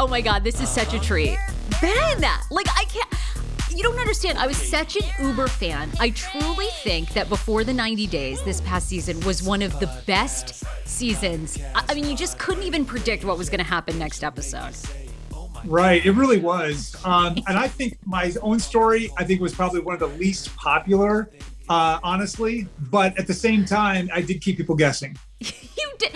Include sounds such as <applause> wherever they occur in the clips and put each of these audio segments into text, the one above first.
Oh my God, this is such a treat. Ben, like I can't. You don't understand. I was such an Uber fan. I truly think that before the 90 days, this past season was one of the best seasons. I mean, you just couldn't even predict what was going to happen next episode. Right, it really was. Um, and I think my own story, I think, was probably one of the least popular, uh, honestly. But at the same time, I did keep people guessing. <laughs> you did.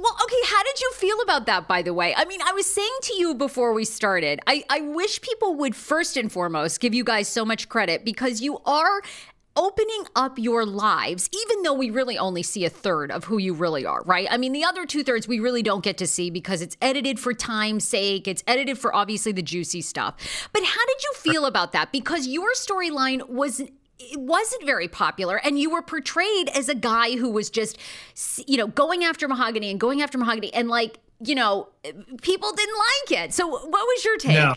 Well, okay, how did you feel about that, by the way? I mean, I was saying to you before we started, I, I wish people would first and foremost give you guys so much credit because you are opening up your lives, even though we really only see a third of who you really are, right? I mean, the other two thirds we really don't get to see because it's edited for time's sake, it's edited for obviously the juicy stuff. But how did you feel about that? Because your storyline was it wasn't very popular and you were portrayed as a guy who was just you know going after mahogany and going after mahogany and like you know people didn't like it. So what was your take? No.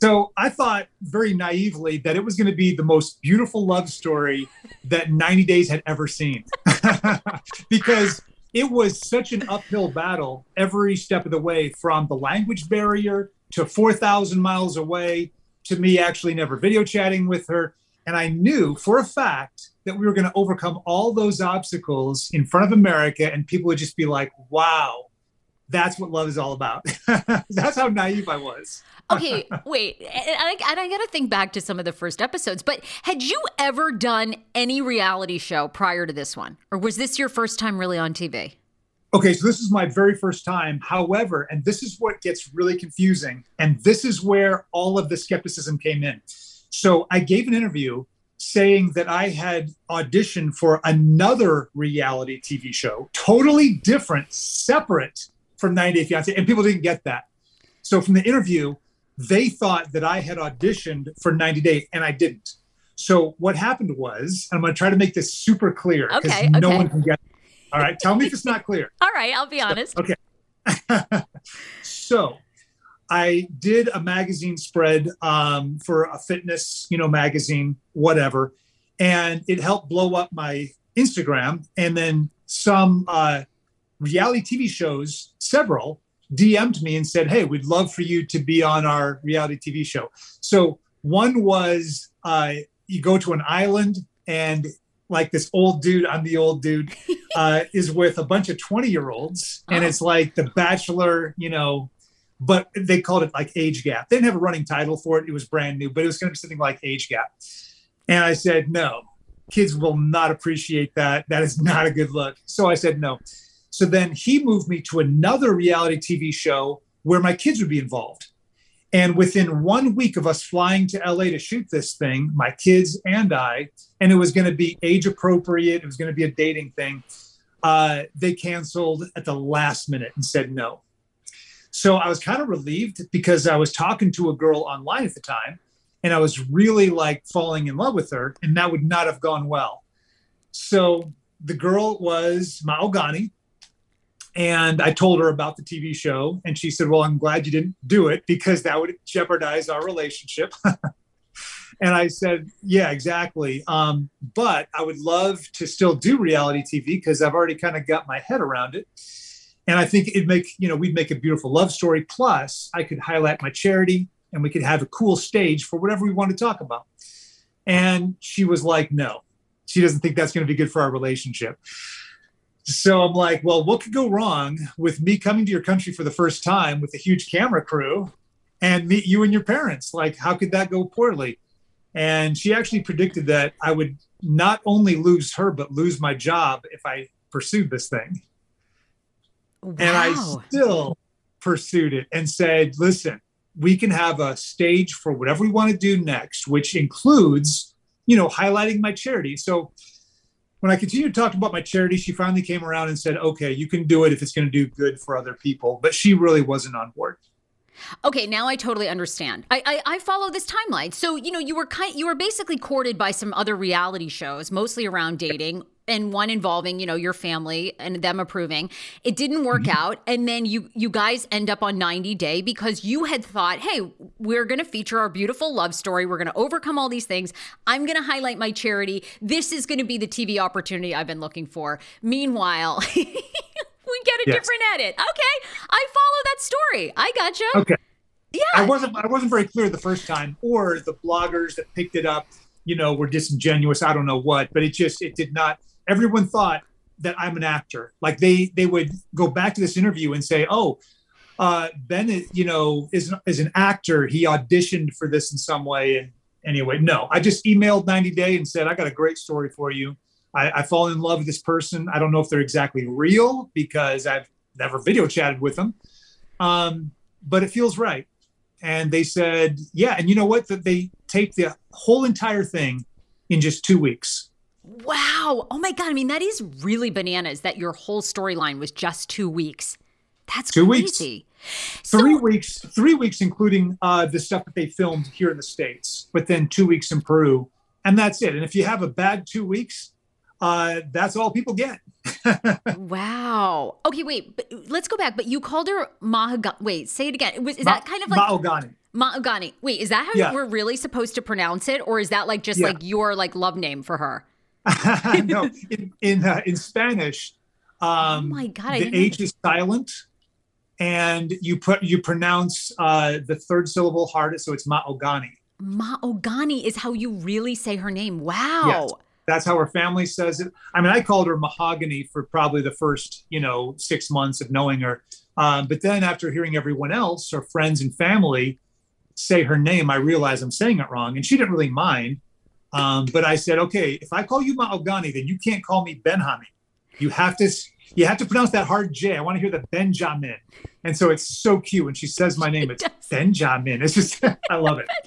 so i thought very naively that it was going to be the most beautiful love story that 90 days had ever seen. <laughs> Because it was such an uphill battle every step of the way from the language barrier to 4000 miles away to me actually never video chatting with her and I knew for a fact that we were going to overcome all those obstacles in front of America, and people would just be like, wow, that's what love is all about. <laughs> that's how naive I was. okay, wait. And I, and I got to think back to some of the first episodes, but had you ever done any reality show prior to this one? Or was this your first time really on TV? Okay, so this is my very first time. However, and this is what gets really confusing, and this is where all of the skepticism came in. So I gave an interview saying that I had auditioned for another reality TV show, totally different, separate from 90 Day Fiance, and people didn't get that. So from the interview, they thought that I had auditioned for 90 Day, and I didn't. So what happened was, I'm going to try to make this super clear because Okay, no okay. one can get. It. All right, tell me if it's not clear. <laughs> All right, I'll be honest. Okay. <laughs> so I did a magazine spread um, for a fitness, you know, magazine, whatever, and it helped blow up my Instagram. And then some uh, reality TV shows, several, DM'd me and said, "Hey, we'd love for you to be on our reality TV show." So one was uh, you go to an island and like this old dude, I'm the old dude, <laughs> uh, is with a bunch of 20 year olds. And it's like The Bachelor, you know, but they called it like Age Gap. They didn't have a running title for it. It was brand new, but it was going to be something like Age Gap. And I said, no, kids will not appreciate that. That is not a good look. So I said, no. So then he moved me to another reality TV show where my kids would be involved. And within one week of us flying to LA to shoot this thing, my kids and I, and it was going to be age appropriate, it was going to be a dating thing, uh, they canceled at the last minute and said no. So I was kind of relieved because I was talking to a girl online at the time and I was really like falling in love with her, and that would not have gone well. So the girl was Maogani, and I told her about the TV show, and she said, "Well, I'm glad you didn't do it because that would jeopardize our relationship." <laughs> and I said, "Yeah, exactly. Um, but I would love to still do reality TV because I've already kind of got my head around it." And I think it'd make you know we'd make a beautiful love story. Plus, I could highlight my charity, and we could have a cool stage for whatever we want to talk about. And she was like, "No, she doesn't think that's going to be good for our relationship." So I'm like, well, what could go wrong with me coming to your country for the first time with a huge camera crew and meet you and your parents? Like, how could that go poorly? And she actually predicted that I would not only lose her, but lose my job if I pursued this thing. Wow. And I still pursued it and said, listen, we can have a stage for whatever we want to do next, which includes, you know, highlighting my charity. So when I continued to talk about my charity, she finally came around and said, okay, you can do it if it's going to do good for other people. But she really wasn't on board. Okay, now I totally understand. I, I I follow this timeline. So you know you were kind you were basically courted by some other reality shows, mostly around dating, and one involving you know your family and them approving. It didn't work mm-hmm. out, and then you you guys end up on 90 Day because you had thought, hey, we're going to feature our beautiful love story. We're going to overcome all these things. I'm going to highlight my charity. This is going to be the TV opportunity I've been looking for. Meanwhile. <laughs> We get a Yes. different edit. Okay, I follow that story. I gotcha. Okay. Yeah. I wasn't I wasn't very clear the first time, or the bloggers that picked it up, you know, were disingenuous. I don't know what, but it just it did not. Everyone thought that I'm an actor. Like they they would go back to this interview and say, "Oh, uh, Ben, you know, is is an actor. He auditioned for this in some way." And anyway, no, I just emailed 90 Day and said, "I got a great story for you. I, I fall in love with this person. I don't know if they're exactly real because I've never video chatted with them, um, but it feels right." And they said, "Yeah." And you know what? That they taped the whole entire thing in just two weeks. Wow. Oh my God. I mean, that is really bananas that your whole storyline was just two weeks. That's Two weeks. three So- weeks three weeks including uh, the stuff that they filmed here in the states but then two weeks in peru and that's it and if you have a bad two weeks uh, that's all people get <laughs> Wow. Okay, wait. But let's go back. But you called her Mahagani. Wait, say it again. Was is that kind of like Maogani. Mahagani? Wait, is that how Yeah. we're really supposed to pronounce it, or is that like just Yeah. like your like love name for her? <laughs> no in in, uh, in spanish um, Oh my God, the h is silent and you put you pronounce uh, the third syllable hardest so it's maogani Maogani is how you really say her name. Wow. Yes. that's how her family says it. I mean, I called her mahogany for probably the first, you know, six months of knowing her. Um, but then after hearing everyone else, her friends and family say her name, I realized I'm saying it wrong. And she didn't really mind. Um, but I said, okay, if I call you Mahogany, then you can't call me Benhami. You have to you have to pronounce that hard J. I want to hear the Benjamin. And so it's so cute when she says my name. <laughs> It's Benjamin. It's just <laughs> I love it. <laughs>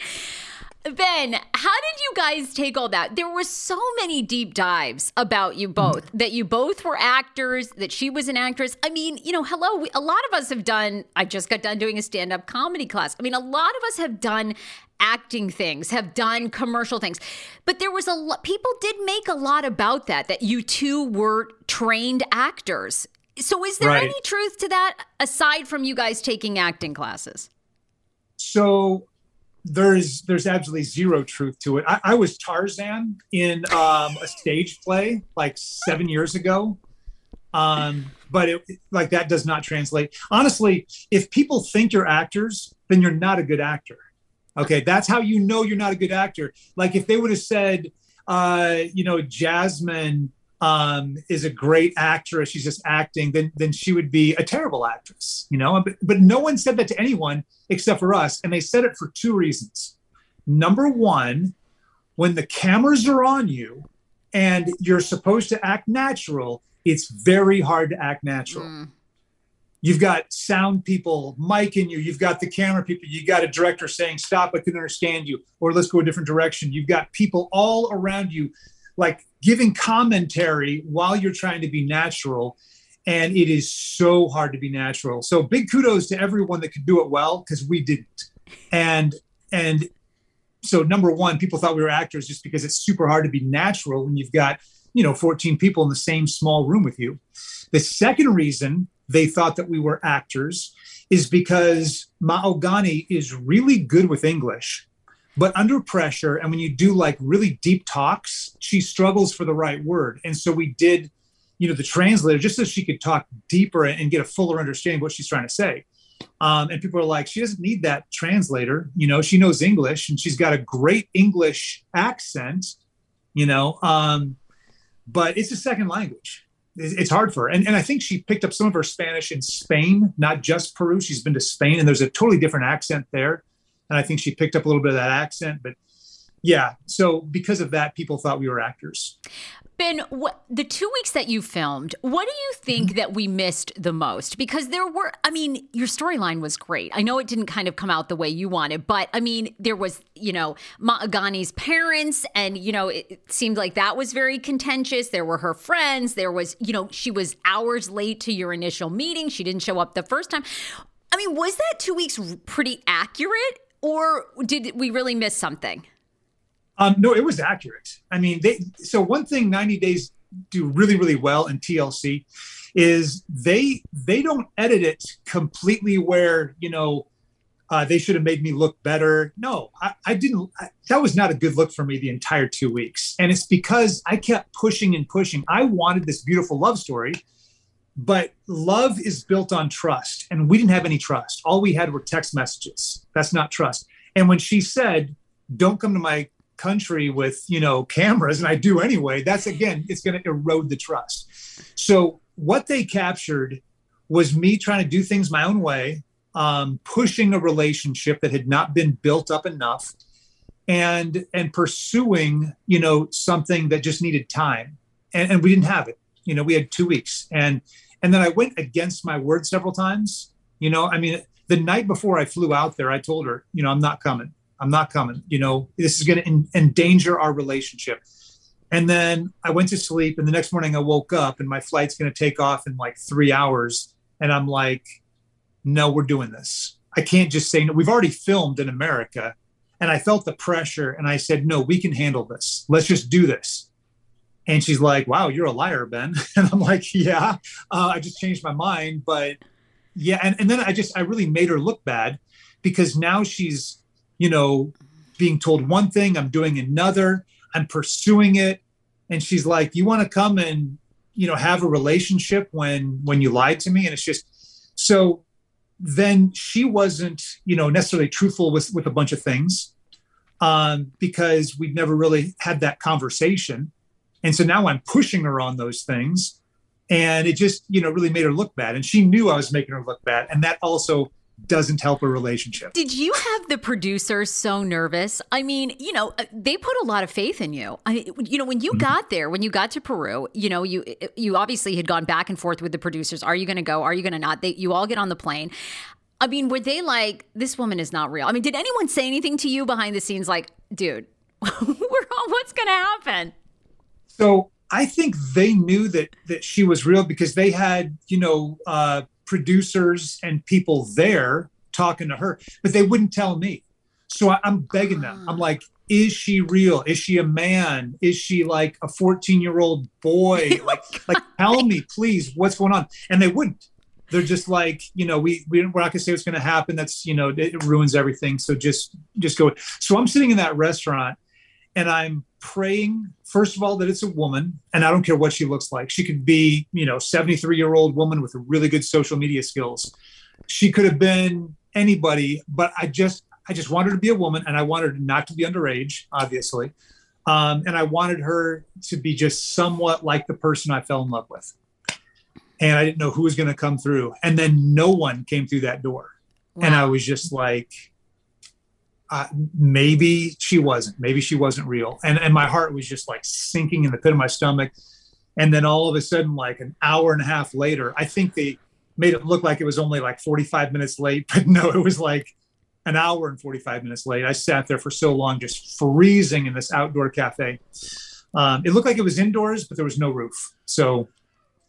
Ben, how did you guys take all that? There were so many deep dives about you both that you both were actors, that she was an actress. I mean, you know, hello, we, a lot of us have done, I just got done doing a stand up comedy class. I mean, a lot of us have done acting things, have done commercial things. But there was a lot, people did make a lot about that, that you two were trained actors. So is there right. any truth to that aside from you guys taking acting classes? So there's there's absolutely zero truth to it. I, I was Tarzan in um, a stage play like seven years ago, um, but it, like that does not translate. Honestly, if people think you're actors, then you're not a good actor. Okay, that's how you know you're not a good actor. Like if they would have said, uh, you know, Jasmine um, is a great actress, she's just acting, then then she would be a terrible actress, you know. But, but no one said that to anyone except for us, and they said it for two reasons. Number one, when the cameras are on you and you're supposed to act natural, it's very hard to act natural. Mm. You've got sound people micing you. You've got the camera people. You've got a director saying, "Stop! I can understand you," or "Let's go a different direction." You've got people all around you, like giving commentary while you're trying to be natural, and it is so hard to be natural. So big kudos to everyone that could do it well because we didn't. And and so number one, people thought we were actors just because it's super hard to be natural when you've got you know 14 people in the same small room with you. The second reason they thought that we were actors is because Mahogany is really good with English, but under pressure, and when you do like really deep talks, she struggles for the right word. And so we did, you know, the translator just so she could talk deeper and get a fuller understanding of what she's trying to say. Um, and people are like, she doesn't need that translator. You know, she knows English and she's got a great English accent, you know, um, but it's a second language it's hard for her. And, and I think she picked up some of her Spanish in Spain, not just Peru. She's been to Spain and there's a totally different accent there. And I think she picked up a little bit of that accent. But yeah, so because of that, people thought we were actors. Ben, what, the two weeks that you filmed, what do you think mm-hmm. that we missed the most? Because there were, I mean, your storyline was great. I know it didn't kind of come out the way you wanted, but I mean, there was, you know, Mahogany's parents, and, you know, it, it seemed like that was very contentious. There were her friends. There was, you know, she was hours late to your initial meeting. She didn't show up the first time. I mean, was that two weeks pretty accurate, or did we really miss something? Um, no, it was accurate. I mean, they so one thing 90 Days do really, really well in TLC is they they don't edit it completely where you know uh, they should have made me look better. No, I, I didn't. I, that was not a good look for me the entire two weeks, and it's because I kept pushing and pushing. I wanted this beautiful love story, but love is built on trust, and we didn't have any trust. All we had were text messages. That's not trust. And when she said, "Don't come to my country with you know cameras and i do anyway that's again it's going to erode the trust. So what they captured was me trying to do things my own way um, pushing a relationship that had not been built up enough and and pursuing you know something that just needed time. And, and we didn't have it. You know we had two weeks. And and then i went against my word several times. You know i mean the night before i flew out there i told her you know i'm not coming I'm not coming. You know, this is going to endanger our relationship. And then I went to sleep, and the next morning I woke up, and my flight's going to take off in like three hours. And I'm like, no, we're doing this. I can't just say no. We've already filmed in America. And I felt the pressure, and I said, no, we can handle this. Let's just do this. And she's like, wow, you're a liar, Ben. <laughs> And I'm like, yeah, uh, I just changed my mind. But yeah. And, and then I just, I really made her look bad because now she's, you know, being told one thing, I'm doing another, I'm pursuing it. And she's like, You want to come and, you know, have a relationship when when you lied to me? And it's just so then she wasn't, you know, necessarily truthful with with a bunch of things um, because we'd never really had that conversation. And so now I'm pushing her on those things. And it just, you know, really made her look bad. And she knew I was making her look bad. And that also doesn't help a relationship. Did you have the producer so nervous? I mean, you know, uh, they put a lot of faith in you. I, you know, when you mm-hmm. got there, when you got to Peru, you know, you you obviously had gone back and forth with the producers. Are you going to go? Are you going to not? They, you all get on the plane. I mean, were they like, this woman is not real? I mean, did anyone say anything to you behind the scenes, like, dude, <laughs> what's going to happen? So I think they knew that that she was real because they had, you know, uh, producers and people there talking to her, but they wouldn't tell me. So I, am begging them. I'm ah. like, is she real? Is she a man? Is she like a 14 year old boy? <laughs> Like, like tell me, please, what's going on? And they wouldn't. They're just like, you know, we, we we're not gonna say what's gonna happen. That's you know, it ruins everything. So just just go. So I'm sitting in that restaurant and I'm praying first of all that it's a woman and i don't care what she looks like. She could be you know 73 year old woman with really good social media skills. She could have been anybody but i just i just wanted to be a woman and i wanted her not to be underage obviously. Um, and i wanted her to be just somewhat like the person i fell in love with. And i didn't know who was going to come through. And then no one came through that door. Wow. and i was just like uh, maybe she wasn't. Maybe she wasn't real. And and my heart was just like sinking in the pit of my stomach. And then all of a sudden, like an hour and a half later, I think they made it look like it was only like 45 minutes late, <laughs> but no, it was like an hour and 45 minutes late. I sat there for so long, just freezing in this outdoor cafe. Um, it looked like it was indoors, but there was no roof. So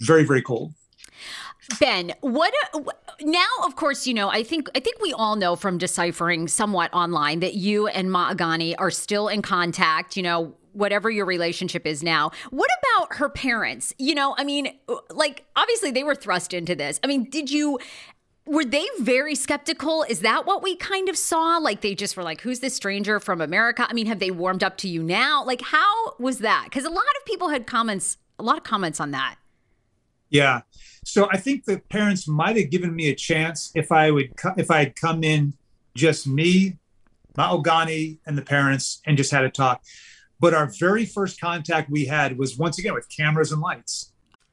very, very cold. Ben, what now? Of course, you know. I think I think we all know from deciphering somewhat online that you and Maagani are still in contact. You know, whatever your relationship is now. What about her parents? You know, I mean, uh, like obviously they were thrust into this. I mean, did you? Were they very skeptical? Is that what we kind of saw? Like they just were like, "Who's this stranger from America?" I mean, have they warmed up to you now? Like, how was that? Because a lot of people had comments, a lot of comments on that. Yeah. So I think the parents might have given me a chance if I would if I had come in just me, Maogani, and the parents and just had a talk. But our very first contact we had was once again with cameras and lights.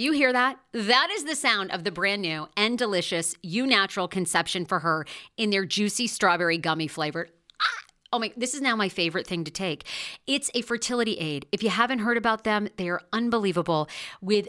Do you hear that? That is the sound of the brand new and delicious Eu Natural Conception for Her in their juicy strawberry gummy flavored. Ah! Oh my, this is now my favorite thing to take. It's a fertility aid. If you haven't heard about them, they are unbelievable with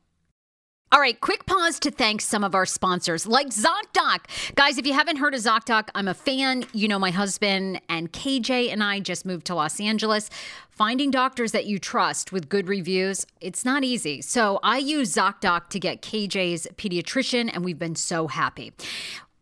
All right, quick pause to thank some of our sponsors like ZocDoc. Guys, if you haven't heard of ZocDoc, I'm a fan. You know, my husband and KJ and I just moved to Los Angeles. Finding doctors that you trust with good reviews, it's not easy. So I use ZocDoc to get KJ's pediatrician, and we've been so happy.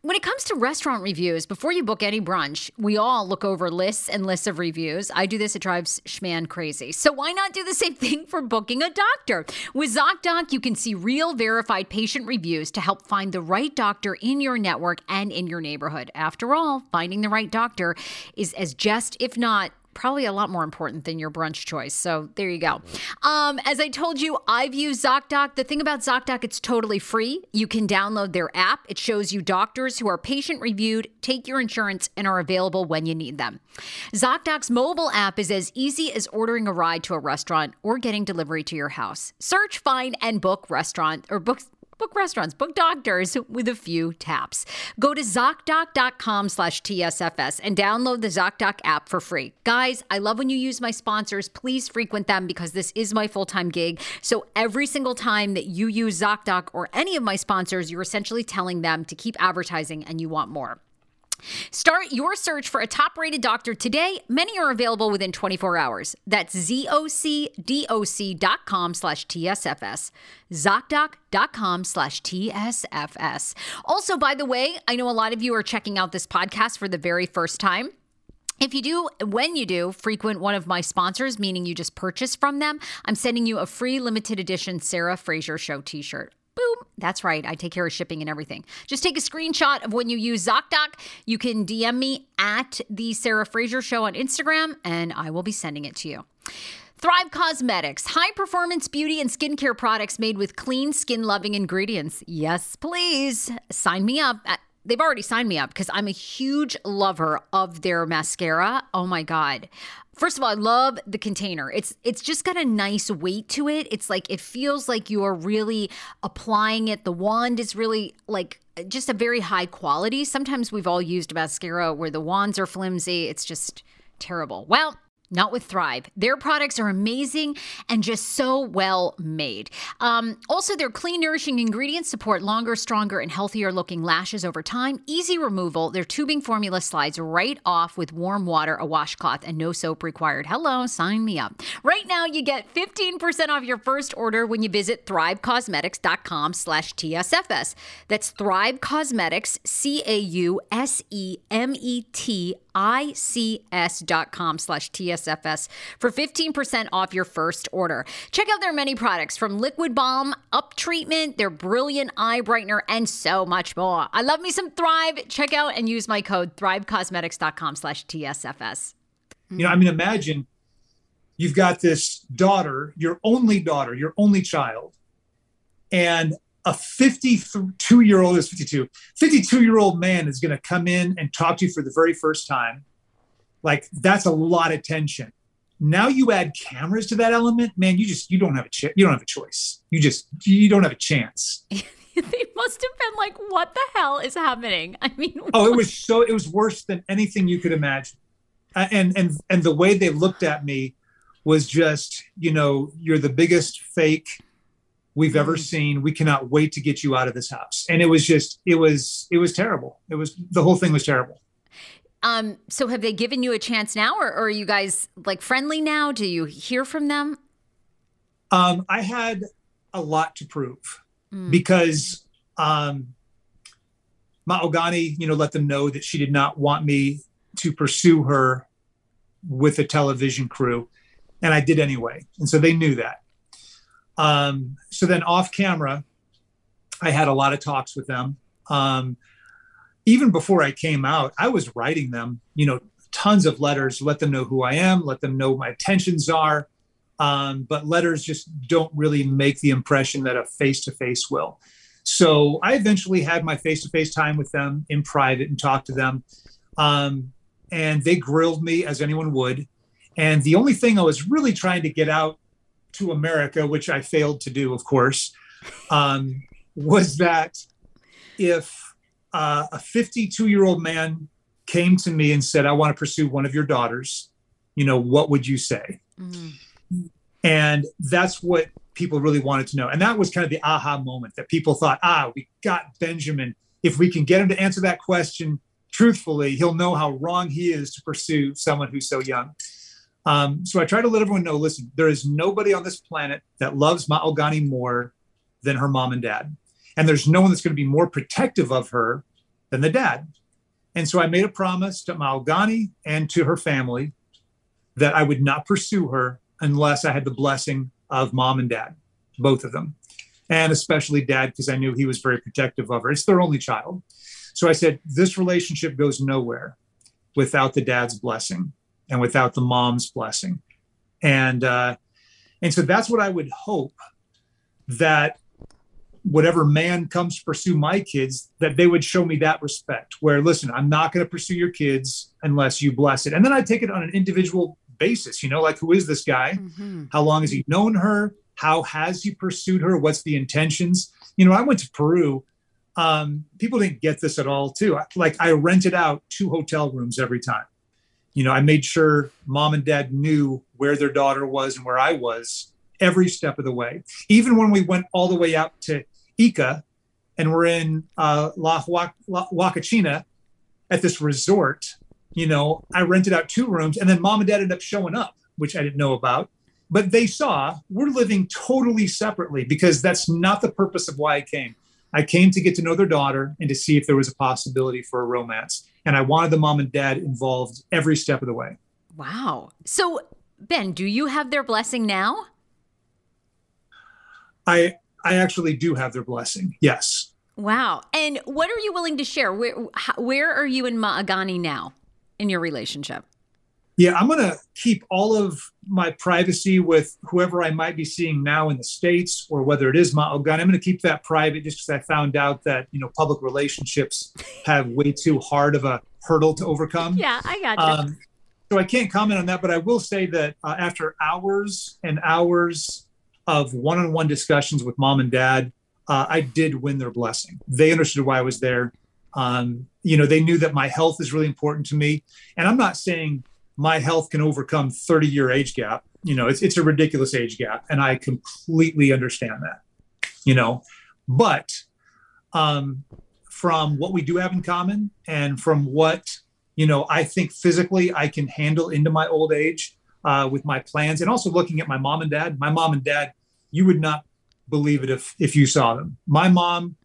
When it comes to restaurant reviews, before you book any brunch, we all look over lists and lists of reviews. I do this, it drives Schman crazy. So why not do the same thing for booking a doctor? With ZocDoc, you can see real verified patient reviews to help find the right doctor in your network and in your neighborhood. After all, finding the right doctor is as just, if not probably a lot more important than your brunch choice. So there you go. Um, as I told you, I've used ZocDoc. The thing about ZocDoc, it's totally free. You can download their app. It shows you doctors who are patient reviewed, take your insurance, and are available when you need them. ZocDoc's mobile app is as easy as ordering a ride to a restaurant or getting delivery to your house. Search, find, and book restaurant or book book restaurants, book doctors with a few taps. Go to ZocDoc.com slash TSFS and download the ZocDoc app for free. Guys, I love when you use my sponsors. Please frequent them because this is my full-time gig. So every single time that you use ZocDoc or any of my sponsors, you're essentially telling them to keep advertising and you want more. Start your search for a top rated doctor today. Many are available within 24 hours. That's zocdoc.com slash TSFS. ZocDoc.com slash TSFS. Also, by the way, I know a lot of you are checking out this podcast for the very first time. If you do, when you do, frequent one of my sponsors, meaning you just purchase from them, I'm sending you a free limited edition Sarah Fraser Show t shirt. Boom. That's right. I take care of shipping and everything. Just take a screenshot of when you use ZocDoc. You can DM me at the Sarah Fraser Show on Instagram, and I will be sending it to you. Thrive Causemetics, high performance beauty and skincare products made with clean, skin loving ingredients. Yes, please. Sign me up. Uh, they've already signed me up because I'm a huge lover of their mascara. Oh my God First of all, I love the container. It's it's just got a nice weight to it. It's like it feels like you are really applying it. The wand is really like just a very high quality. Sometimes we've all used mascara where the wands are flimsy. It's just terrible. Well, not with Thrive. Their products are amazing and just so well made. Um, also, their clean, nourishing ingredients support longer, stronger, and healthier looking lashes over time. Easy removal. Their tubing formula slides right off with warm water, a washcloth, and no soap required. Hello, sign me up. Right now, you get 15% off your first order when you visit thrivecausemetics.com slash TSFS. That's Thrive Causemetics, C-A-U-S-E-M-E-T ics.com slash TSFS for 15% off your first order. Check out their many products from liquid balm, up treatment, their brilliant eye brightener, and so much more. I love me some Thrive. Check out and use my code thrivecausemetics.com slash TSFS. You know, I mean, imagine you've got this daughter, your only daughter, your only child, and a 52 year old is 52 52 year old man is going to come in and talk to you for the very first time like that's a lot of tension now you add cameras to that element man you just you don't have a ch- you don't have a choice you just you don't have a chance <laughs> they must have been like what the hell is happening i mean <laughs> oh it was so it was worse than anything you could imagine uh, and and and the way they looked at me was just you know you're the biggest fake we've ever mm. seen. We cannot wait to get you out of this house. And it was just, it was, it was terrible. It was, the whole thing was terrible. Um, so have they given you a chance now or, or are you guys like friendly now? Do you hear from them? Um, I had a lot to prove mm. because, um, Maogani, you know, let them know that she did not want me to pursue her with a television crew. And I did anyway. And so they knew that. Um, so then off camera, I had a lot of talks with them. Um, even before I came out, I was writing them, you know, tons of letters, let them know who I am, let them know my intentions are. Um, but letters just don't really make the impression that a face to face will. So I eventually had my face to face time with them in private and talked to them. Um, and they grilled me as anyone would. And the only thing I was really trying to get out to America, which I failed to do, of course, um, was that if uh, a 52 year old man came to me and said, I want to pursue one of your daughters, you know, what would you say? Mm-hmm. And that's what people really wanted to know. And that was kind of the aha moment that people thought, ah, we got Benjamin. If we can get him to answer that question truthfully, he'll know how wrong he is to pursue someone who's so young. Um, so I try to let everyone know listen, there is nobody on this planet that loves Maogani more than her mom and dad. And there's no one that's going to be more protective of her than the dad. And so I made a promise to Malgani and to her family that I would not pursue her unless I had the blessing of mom and dad, both of them, and especially dad, because I knew he was very protective of her. It's their only child. So I said, this relationship goes nowhere without the dad's blessing and without the mom's blessing. And uh, and so that's what I would hope that whatever man comes to pursue my kids, that they would show me that respect. Where listen, I'm not going to pursue your kids unless you bless it. And then I take it on an individual basis. You know, like who is this guy? Mm-hmm. How long has he known her? How has he pursued her? What's the intentions? You know, I went to Peru. Um, people didn't get this at all, too. Like I rented out two hotel rooms every time you know, I made sure mom and dad knew where their daughter was and where I was every step of the way. Even when we went all the way out to Ica and we're in uh, La, Huacachina at this resort, you know, I rented out two rooms and then mom and dad ended up showing up, which I didn't know about. But they saw we're living totally separately because that's not the purpose of why I came. I came to get to know their daughter and to see if there was a possibility for a romance. And I wanted the mom and dad involved every step of the way. Wow. So, Ben, do you have their blessing now? I I actually do have their blessing. Yes. Wow. And what are you willing to share? Where where are you and Maogani now in your relationship? Yeah, I'm going to keep all of my privacy with whoever I might be seeing now in the States or whether it is Maogani. I'm going to keep that private just because I found out that, you know, public relationships have way too hard of a hurdle to overcome. Yeah, I got you. Um, so I can't comment on that, but I will say that uh, after hours and hours of one-on-one discussions with mom and dad, uh, I did win their blessing. They understood why I was there. Um, you know, they knew that my health is really important to me, and I'm not saying my health can overcome 30 year age gap. You know, it's it's a ridiculous age gap, and I completely understand that. You know, but um, from what we do have in common, and from what you know, I think physically I can handle into my old age uh, with my plans, and also looking at my mom and dad. My mom and dad, you would not believe it if if you saw them. My mom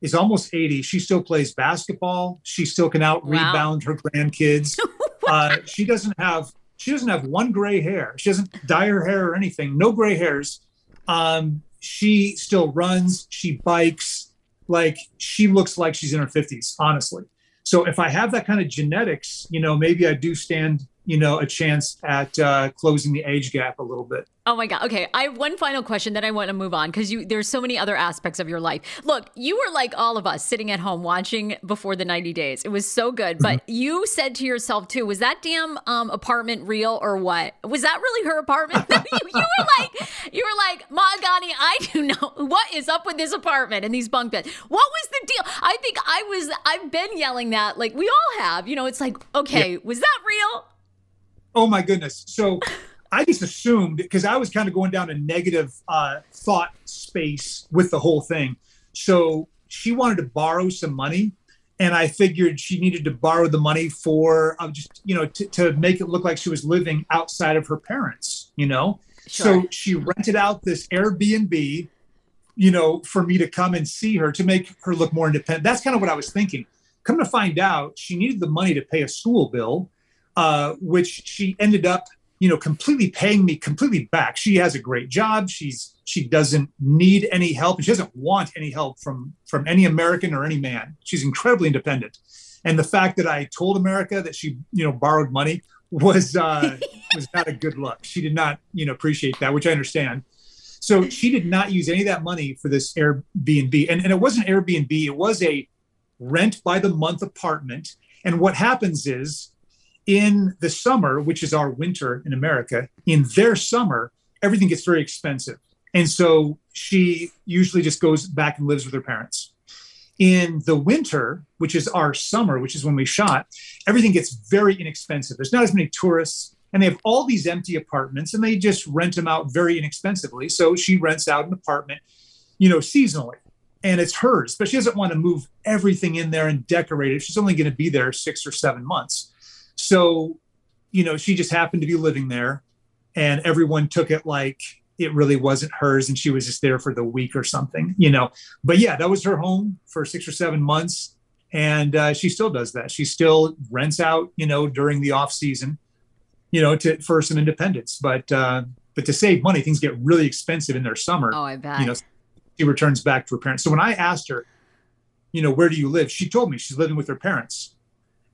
is almost 80. She still plays basketball. She still can out rebound wow. her grandkids. <laughs> uh, she doesn't have she doesn't have one gray hair. She doesn't dye her hair or anything. No gray hairs. Um, she still runs. She bikes. Like she looks like she's in her 50s, honestly. So if I have that kind of genetics, you know, maybe I do stand you know a chance at uh, closing the age gap a little bit. Oh my god. Okay, I have one final question. Then I want to move on because you there's so many other aspects of your life. Look, you were like all of us sitting at home watching before the 90 days. It was so good. But mm-hmm. you said to yourself too, was that damn um, apartment real or what? Was that really her apartment? <laughs> you, you, were like, you were like, Magani, I do know what is up with this apartment and these bunk beds. What was the deal? I think I was. I've been yelling that like we all have. You know, it's like, okay, yeah. was that real? Oh my goodness. So I just assumed because I was kind of going down a negative uh, thought space with the whole thing. So she wanted to borrow some money. And I figured she needed to borrow the money for uh, just, you know, t- to make it look like she was living outside of her parents, you know? Sure. So she rented out this Airbnb, you know, for me to come and see her to make her look more independent. That's kind of what I was thinking. Come to find out, she needed the money to pay a school bill uh, which she ended up, you know, completely paying me completely back. She has a great job. She's she doesn't need any help. She doesn't want any help from from any American or any man. She's incredibly independent. And the fact that I told America that she, you know, borrowed money was uh, <laughs> was not a good look. She did not, you know, appreciate that, which I understand. So she did not use any of that money for this Airbnb. And, and it wasn't Airbnb, it was a rent by the month apartment. And what happens is in the summer, which is our winter in America, in their summer, everything gets very expensive. And so she usually just goes back and lives with her parents. In the winter, which is our summer, which is when we shot, everything gets very inexpensive. There's not as many tourists, and they have all these empty apartments, and they just rent them out very inexpensively. So she rents out an apartment, you know, seasonally, and it's hers, but she doesn't want to move everything in there and decorate it. She's only going to be there six or seven months. So, you know, she just happened to be living there and everyone took it like it really wasn't hers and she was just there for the week or something, you know. But yeah, that was her home for six or seven months. And uh, she still does that. She still rents out, you know, during the off season, you know, to for some independence. But uh, but to save money, things get really expensive in their summer. Oh, I bet. You know, she returns back to her parents. So when I asked her, you know, where do you live? She told me she's living with her parents.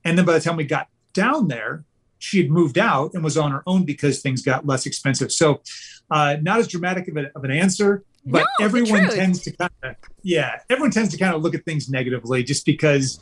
And then by the time we got down there, she had moved out and was on her own because things got less expensive. So, uh, not as dramatic of, a, of an answer, but no, everyone tends to kind of, yeah, everyone tends to kind of look at things negatively just because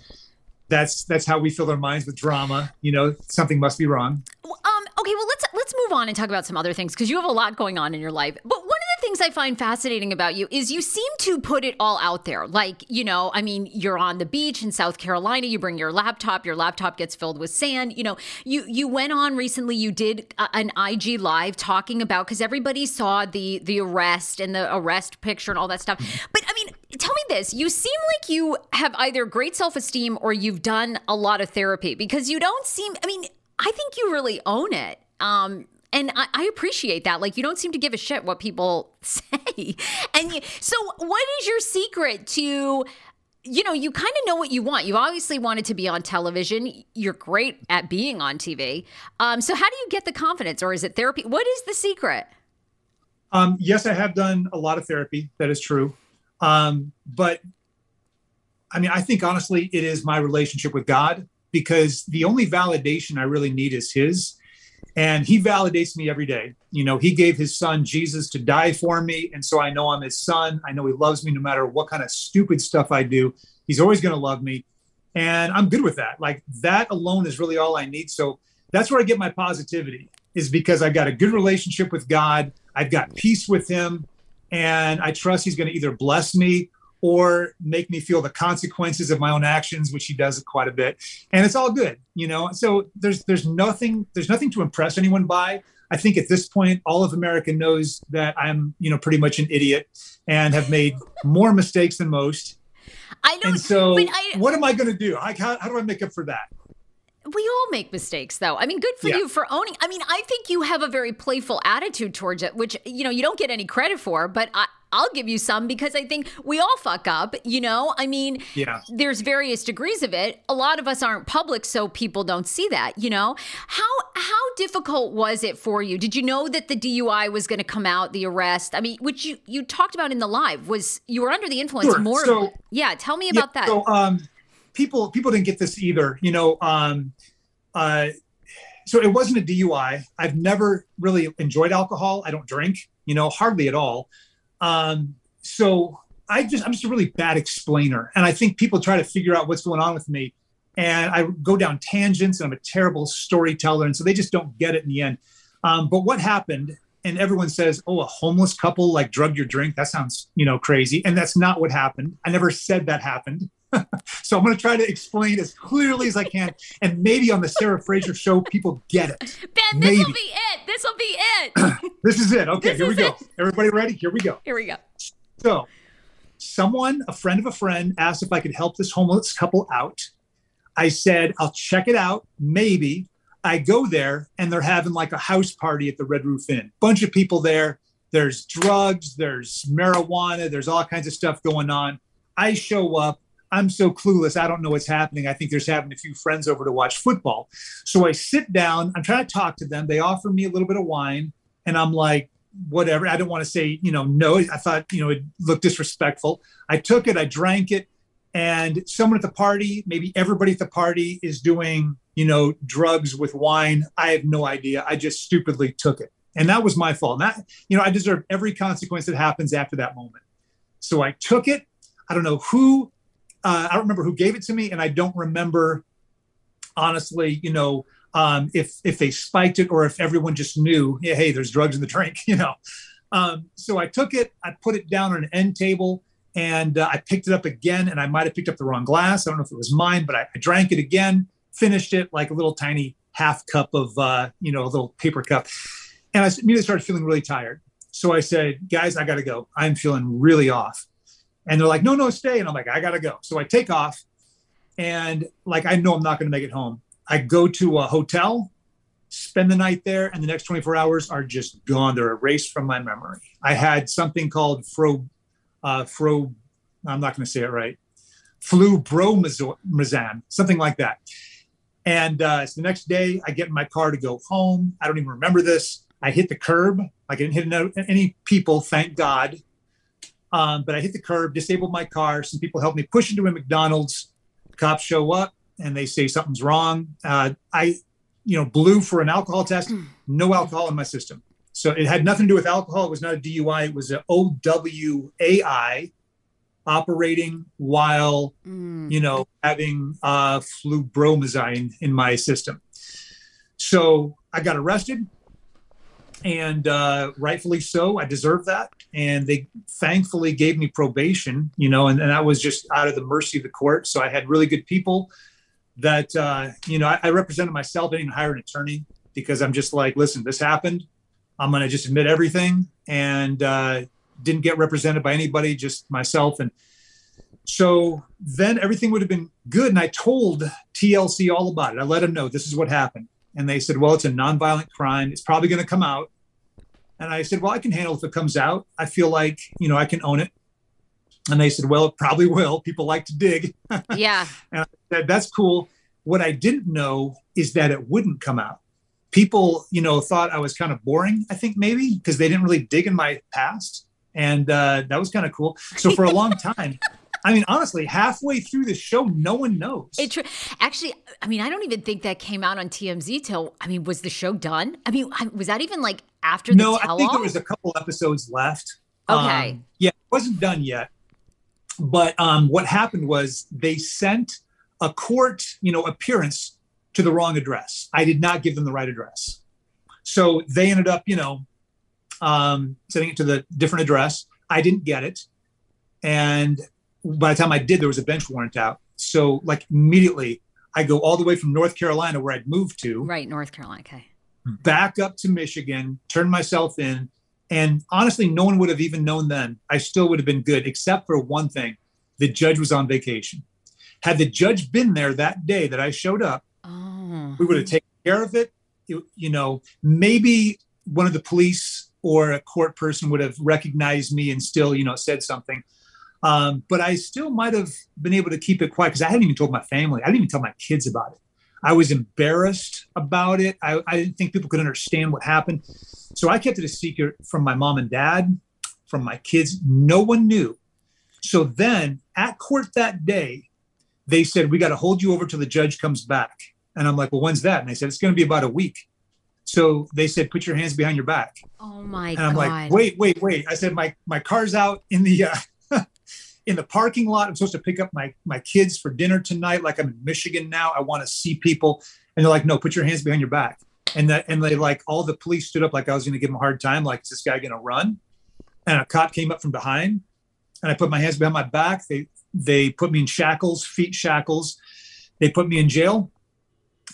that's that's how we fill our minds with drama. You know, something must be wrong. Um. Okay. Well, let's let's move on and talk about some other things because you have a lot going on in your life. But things I find fascinating about you is you seem to put it all out there. Like, you know, I mean, you're on the beach in South Carolina, you bring your laptop, your laptop gets filled with sand. You know, you you went on recently, you did an IG live talking about cuz everybody saw the the arrest and the arrest picture and all that stuff. But I mean, tell me this, you seem like you have either great self-esteem or you've done a lot of therapy because you don't seem I mean, I think you really own it. Um, and I, I, appreciate that. Like you don't seem to give a shit what people <laughs> say. And you, so, what is your secret to? You know, you kind of know what you want. You obviously wanted to be on television. You're great at being on TV. Um, so, how do you get the confidence, or is it therapy? What is the secret? Um, yes, I have done a lot of therapy. That is true. Um, but I mean, I think honestly, it is my relationship with God because the only validation I really need is His and he validates me every day. You know he gave his son jesus to die for me. And so i know i'm his son. I know he loves me no matter what kind of stupid stuff i do. He's always going to love me. And i'm good with that. Like that alone is really all i need. So that's where I get my positivity is because I've got a good relationship with God. I've got peace with Him, and I trust He's going to either bless me or make me feel the consequences of my own actions, which He does quite a bit. And it's all good, you know. So there's there's nothing there's nothing to impress anyone by. I think at this point, all of America knows that I'm, you know, pretty much an idiot and have made more mistakes than most. I know. And so, I, what am I going to do? How, how do I make up for that? We all make mistakes, though. I mean, good for yeah. you for owning. I mean, I think you have a very playful attitude towards it, which you know you don't get any credit for. But I, I'll give you some because I think we all fuck up. You know, I mean, yeah. There's various degrees of it. A lot of us aren't public, so people don't see that. You know, how how difficult was it for you? Did you know that the DUI was going to come out, the arrest? I mean, which you you talked about in the live was you were under the influence sure. more. So, yeah, tell me about yeah, that. So, um, people people didn't get this either. You know, um, uh, so it wasn't a DUI. I've never really enjoyed alcohol. I don't drink. You know, hardly at all. Um, so I just I'm just a really bad explainer, and I think people try to figure out what's going on with me, and I go down tangents, and I'm a terrible storyteller, and so they just don't get it in the end. Um, but what happened? And everyone says, "Oh, a homeless couple like drugged your drink." That sounds, you know, crazy. And that's not what happened. I never said that happened. <laughs> so I'm going to try to explain as clearly as I can, and maybe on the Sarah Fraser show, people get it. Ben, this will be it. This will be it. <clears throat> this is it. Okay, this here we go. It. Everybody ready? Here we go. Here we go. So, someone, a friend of a friend, asked if I could help this homeless couple out. I said, I'll check it out, maybe. I go there, and they're having like a house party at the Red Roof Inn. Bunch of people there. There's drugs, there's marijuana, there's all kinds of stuff going on. I show up I'm so clueless. I don't know what's happening. I think there's having a few friends over to watch football. So I sit down. I'm trying to talk to them. They offer me a little bit of wine, and I'm like, whatever. I don't want to say, you know, no. I thought, you know, it looked disrespectful. I took it. I drank it, and someone at the party, maybe everybody at the party, is doing, you know, drugs with wine. I have no idea. I just stupidly took it, and that was my fault. That, you know, I deserve every consequence that happens after that moment. So I took it. I don't know who uh, I don't remember who gave it to me, and I don't remember honestly, you know, um, if if they spiked it or if everyone just knew, yeah, hey, there's drugs in the drink, <laughs> you know. Um, so I took it, I put it down on an end table, and uh, I picked it up again, and I might have picked up the wrong glass. I don't know if it was mine, but I, I drank it again, finished it like a little tiny half cup of, uh, you know, a little paper cup, and I immediately started feeling really tired. So I said, guys, I got to go. I'm feeling really off. And they're like, no, no, stay. And I'm like, I gotta go. So I take off, and like I know I'm not gonna make it home. I go to a hotel, spend the night there, and the next 24 hours are just gone. They're erased from my memory. I had something called fro, uh, fro. I'm not gonna say it right. Flumbromazan, something like that. And uh, the next day, I get in my car to go home. I don't even remember this. I hit the curb. I didn't hit any people, thank God. Um, but I hit the curb, disabled my car. Some people helped me push into a McDonald's. Cops show up and they say something's wrong. Uh, I, you know, blew for an alcohol test. No alcohol in my system. So it had nothing to do with alcohol. It was not a DUI. It was an OWAI operating while, mm. you know, having uh, flumbromazine in my system. So I got arrested and uh, rightfully so. I deserve that. And they thankfully gave me probation, you know, and, and that was just out of the mercy of the court. So I had really good people that, uh, you know, I, I represented myself. I didn't hire an attorney because I'm just like, listen, this happened. I'm going to just admit everything and uh, didn't get represented by anybody, just myself. And so then everything would have been good. And I told TLC all about it. I let them know this is what happened. And they said, well, it's a nonviolent crime. It's probably going to come out. And I said, well, I can handle if it comes out. I feel like, you know, I can own it. And they said, well, it probably will. People like to dig. <laughs> Yeah. and I said, that's cool. What I didn't know is that it wouldn't come out. People, you know, thought I was kind of boring, I think maybe, because they didn't really dig in my past. And uh, that was kind of cool. So for a long <laughs> time, I mean, honestly, halfway through the show, no one knows. It tr- actually, I mean, I don't even think that came out on TMZ till. I mean, was the show done? I mean, was that even like after the no? I think there was a couple episodes left. Okay. Um, yeah, it wasn't done yet. But um, what happened was they sent a court, you know, appearance to the wrong address. I did not give them the right address. So they ended up, you know, um, sending it to the different address. I didn't get it. And by the time I did, there was a bench warrant out. So, like, immediately, I go all the way from North Carolina, where I'd moved to. Right, North Carolina. Okay. Back up to Michigan, turn myself in. And honestly, no one would have even known then. I still would have been good, except for one thing the judge was on vacation. Had the judge been there that day that I showed up, Oh. we would have taken care of it. You, you know, maybe one of the police or a court person would have recognized me and still, you know, said something. Um, but I still might have been able to keep it quiet because I hadn't even told my family. I didn't even tell my kids about it. I was embarrassed about it. I, I didn't think people could understand what happened. So I kept it a secret from my mom and dad, from my kids. No one knew. So then at court that day, they said, We got to hold you over till the judge comes back. And I'm like, Well, when's that? And they said, It's going to be about a week. So they said, Put your hands behind your back. Oh my And I'm god. like, Wait, wait, wait. I said, My my car's out in the uh, in the parking lot. I'm supposed to pick up my my kids for dinner tonight. Like I'm in Michigan now. I want to see people. And they're like, No, put your hands behind your back. And that and they like all the police stood up like I was going to give them a hard time. Like, is this guy going to run? And a cop came up from behind, and I put my hands behind my back. They they put me in shackles, feet shackles. They put me in jail.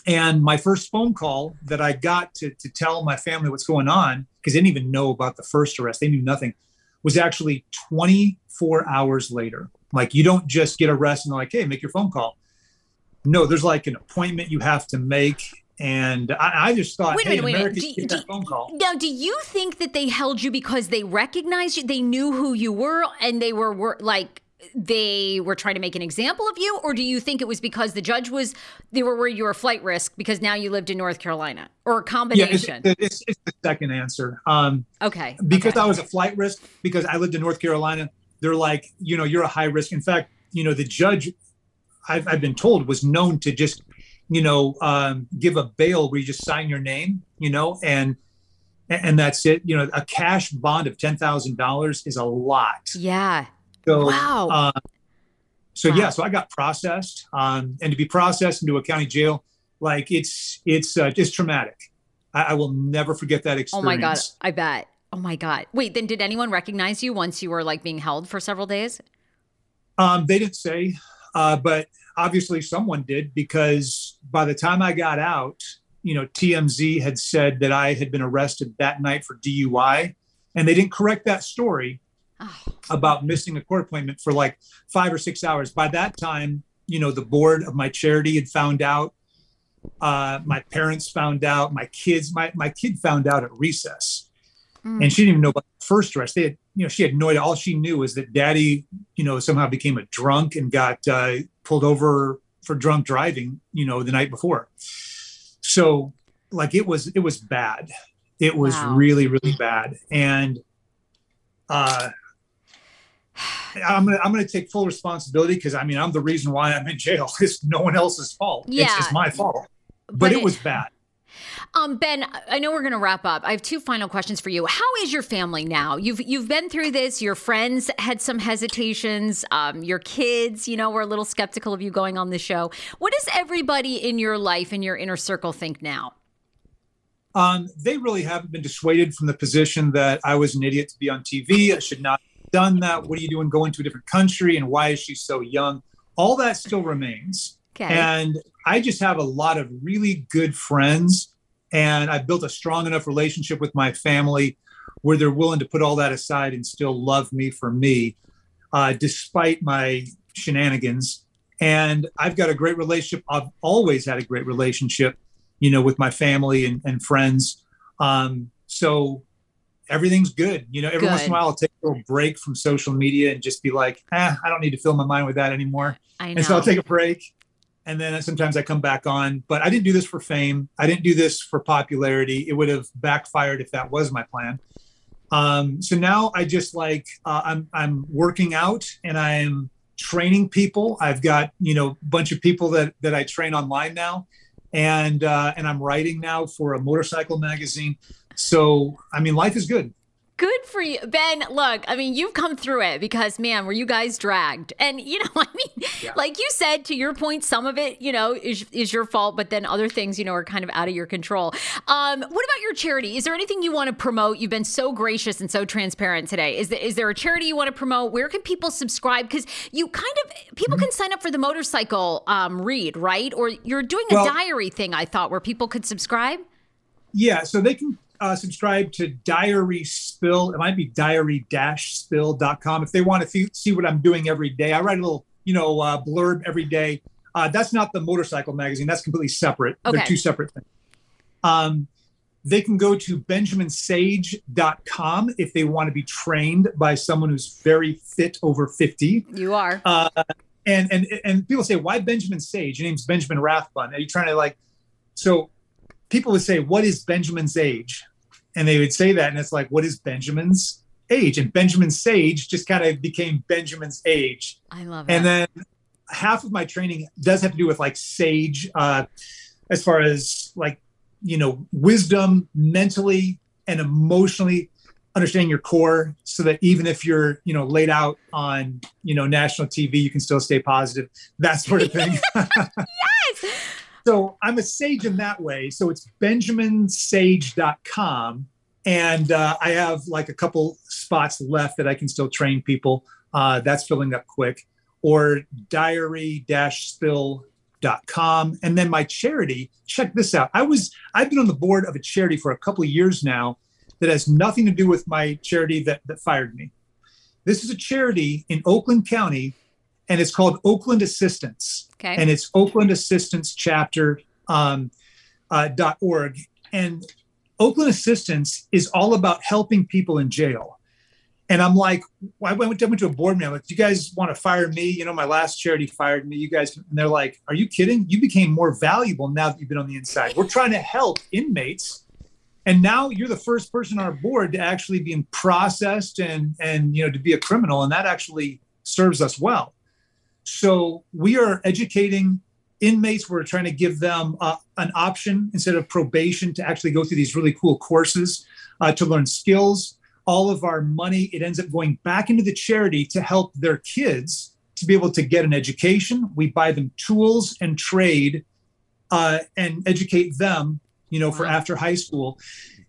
And my first phone call that I got to, to tell my family what's going on, because they didn't even know about the first arrest, they knew nothing, was actually 24 hours later. Like, you don't just get arrested and like, hey, make your phone call. No, there's like an appointment you have to make. And I, I just thought, Wait a hey, minute, wait a America, minute. Do- get do- that phone call. Now, do you think that they held you because they recognized you? They knew who you were and they were, were like, they were trying to make an example of you? Or do you think it was because the judge was, they were worried you were a flight risk because now you lived in North Carolina? Or a Yeah, it's, combination? it's, it's the second answer. Um, okay. because okay. I was a flight risk, because I lived in North Carolina, they're like, you know, you're a high risk. In fact, you know, the judge, I've, I've been told, was known to just, you know, um, give a bail where you just sign your name, you know, and and that's it. You know, a cash bond of ten thousand dollars is a lot. Yeah. So, Wow. uh, so Wow. yeah, so I got processed, um, and to be processed into a county jail, like it's it's uh, just traumatic. I, I will never forget that experience. Oh my God. I bet. Oh my God. Wait, then did anyone recognize you once you were like being held for several days? Um, they didn't say, uh, but obviously someone did because by the time I got out, you know, TMZ had said that I had been arrested that night for DUI, and they didn't correct that story Oh, about missing a court appointment for like five or six hours. By that time, you know, the board of my charity had found out. Uh, my parents found out. My kids, my my kid found out at recess mm. and she didn't even know about the first arrest. They had, you know, she had no idea. All she knew was that daddy, you know, somehow became a drunk and got uh, pulled over for drunk driving, you know, the night before. So, like, it was it was bad. It was Wow. really really bad, and uh, <sighs> I'm gonna I'm gonna take full responsibility because I mean I'm the reason why I'm in jail. <laughs> It's no one else's fault. It's, Yeah. it's my fault. But, But it it- was bad. Um, Ben, I know we're going to wrap up. I have two final questions for you. How is your family now? You've you've been through this. Your friends had some hesitations. Um, your kids, you know, were a little skeptical of you going on the show. What does everybody in your life, in your inner circle, think now? Um, they really haven't been dissuaded from the position that I was an idiot to be on TV. I should not done that. What are you doing going to a different country? And why is she so young? All that still remains. Okay. And I just have a lot of really good friends. And I've built a strong enough relationship with my family where they're willing to put all that aside and still love me for me, uh, despite my shenanigans. And I've got a great relationship. I've always had a great relationship, you know, with my family and, and friends. Um, so everything's good. You know, every once in a while I'll take a little break from social media and just be like, eh, I don't need to fill my mind with that anymore. I know. And so I'll take a break. And then sometimes I come back on. But I didn't do this for fame. I didn't do this for popularity. It would have backfired if that was my plan. Um, so now I just like uh, I'm I'm working out and I'm training people. I've got you know a bunch of people that that I train online now, and uh, and I'm writing now for a motorcycle magazine. So I mean, life is good. Good for you, Ben. Look, I mean, you've come through it because, man, were you guys dragged? And you know, <laughs> I mean, yeah. like you said, to your point, some of it, you know, is is your fault, but then other things, you know, are kind of out of your control. Um, what about your charity? Is there anything you want to promote? You've been so gracious and so transparent today. Is there, is there a charity you want to promote? Where can people subscribe? Because you kind of people mm-hmm. can sign up for the motorcycle um, read, right? Or you're doing a well, diary thing. I thought where people could subscribe. Yeah, so they can uh, subscribe to Diary Spill. It might be diary-spill.com if they want to see what I'm doing every day. I write a little, you know, uh, blurb every day. Uh, that's not the motorcycle magazine. That's completely separate. Okay. They're two separate things. Um, they can go to benjaminsage.com if they want to be trained by someone who's very fit over 50. You are. Uh, and, and, and people say, why Benjamin Sage? Your name's Benjamin Rathbun. Are you trying to like, so people would say, What is Benjamin's age? And they would say that, and it's like, What is Benjamin's age? And Benjamin Sage just kind of became Benjamin's age. I love it. And then half of my training does have to do with like sage, uh, as far as like, you know, wisdom mentally and emotionally understanding your core so that even if you're you know laid out on you know national tv you can still stay positive that sort of thing <laughs> <laughs> yes so I'm a sage in that way. So it's benjaminsage.com. And uh, I have like a couple spots left that I can still train people. Uh, that's filling up quick. Or diary spill.com. And then my charity, check this out. I was, I've been on the board of a charity for a couple of years now that has nothing to do with my charity that, that fired me. This is a charity in Oakland County and it's called Oakland Assistance. Okay. And it's Oakland Assistance Chapter um, uh, .org. And Oakland Assistance is all about helping people in jail. And I'm like, I went, I went to a board meeting. I'm like, do you guys want to fire me? You know, my last charity fired me. You guys, and they're like, are you kidding? You became more valuable now that you've been on the inside. We're trying to help inmates. And now you're the first person on our board to actually be processed and, and, you know, to be a criminal. And that actually serves us well. So we are educating inmates. We're trying to give them uh, an option instead of probation to actually go through these really cool courses uh, to learn skills. All of our money, it ends up going back into the charity to help their kids to be able to get an education. We buy them tools and trade uh, and educate them, you know, for after high school.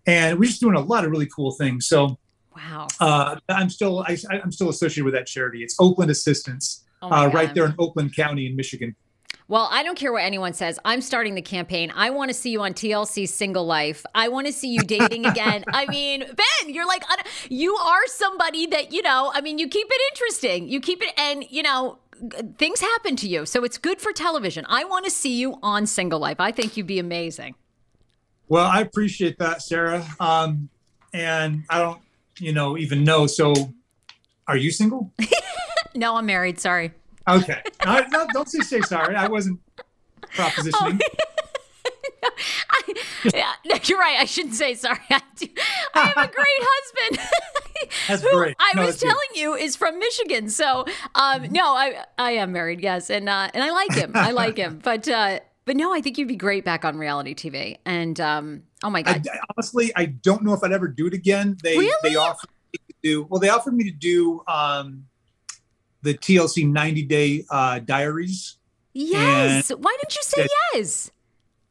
And we're just doing a lot of really cool things. So, wow, uh, I'm still I, am still associated with that charity. It's Oakland Assistance oh uh, right there in Oakland County in Michigan. Well, I don't care what anyone says. I'm starting the campaign. I want to see you on TLC Single Life. I want to see you dating again. <laughs> I mean, Ben, you're like, you are somebody that, you know, I mean, you keep it interesting. You keep it, and, you know, things happen to you. So it's good for television. I want to see you on Single Life. I think you'd be amazing. Well, I appreciate that, Sarah. Um, and I don't, you know, even know. So are you single? <laughs> No, I'm married. Sorry. Okay. no, don't say, say sorry. I wasn't propositioning. Oh. <laughs> I, yeah, no, you're right. I shouldn't say sorry. I, do, I have a <laughs> great husband. That's great. I no, was telling good. you is from Michigan. So, um, no, I I am married. Yes, and uh, and I like him. I like him. But uh, but no, I think you'd be great back on reality TV. And um, oh my god, I, honestly, I don't know if I'd ever do it again. They really? they offered me to do well. They offered me to do um, the TLC 90 Day uh, Diaries. Yes. Why didn't you say yes?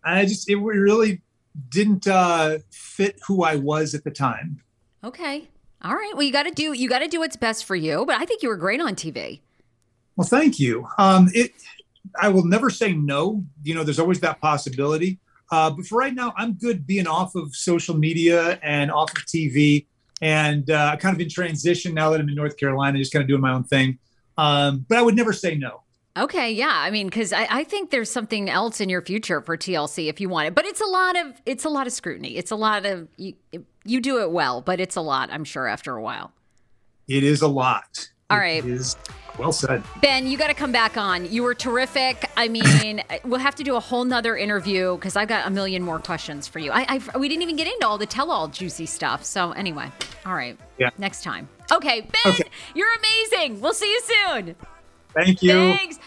I just, it really didn't uh, fit who I was at the time. Okay. All right. Well, you got to do you got to do what's best for you. But I think you were great on TV. Well, thank you. Um, it. I will never say no. You know, there's always that possibility. Uh, but for right now, I'm good being off of social media and off of TV, and uh, kind of in transition now that I'm in North Carolina, just kind of doing my own thing. Um, but I would never say no. Okay, yeah. I mean, because I, I, think there's something else in your future for TLC if you want it, but it's a lot of it's a lot of scrutiny. It's a lot of you. You do it well, but it's a lot. I'm sure after a while. It is a lot. All right. It is well said. Ben, you got to come back on. You were terrific. I mean, <laughs> we'll have to do a whole nother interview because I've got a million more questions for you. I, I we didn't even get into all the tell-all juicy stuff. So anyway, all right. Yeah. Next time. Okay, Ben, okay. you're amazing. We'll see you soon. Thank you. Thanks.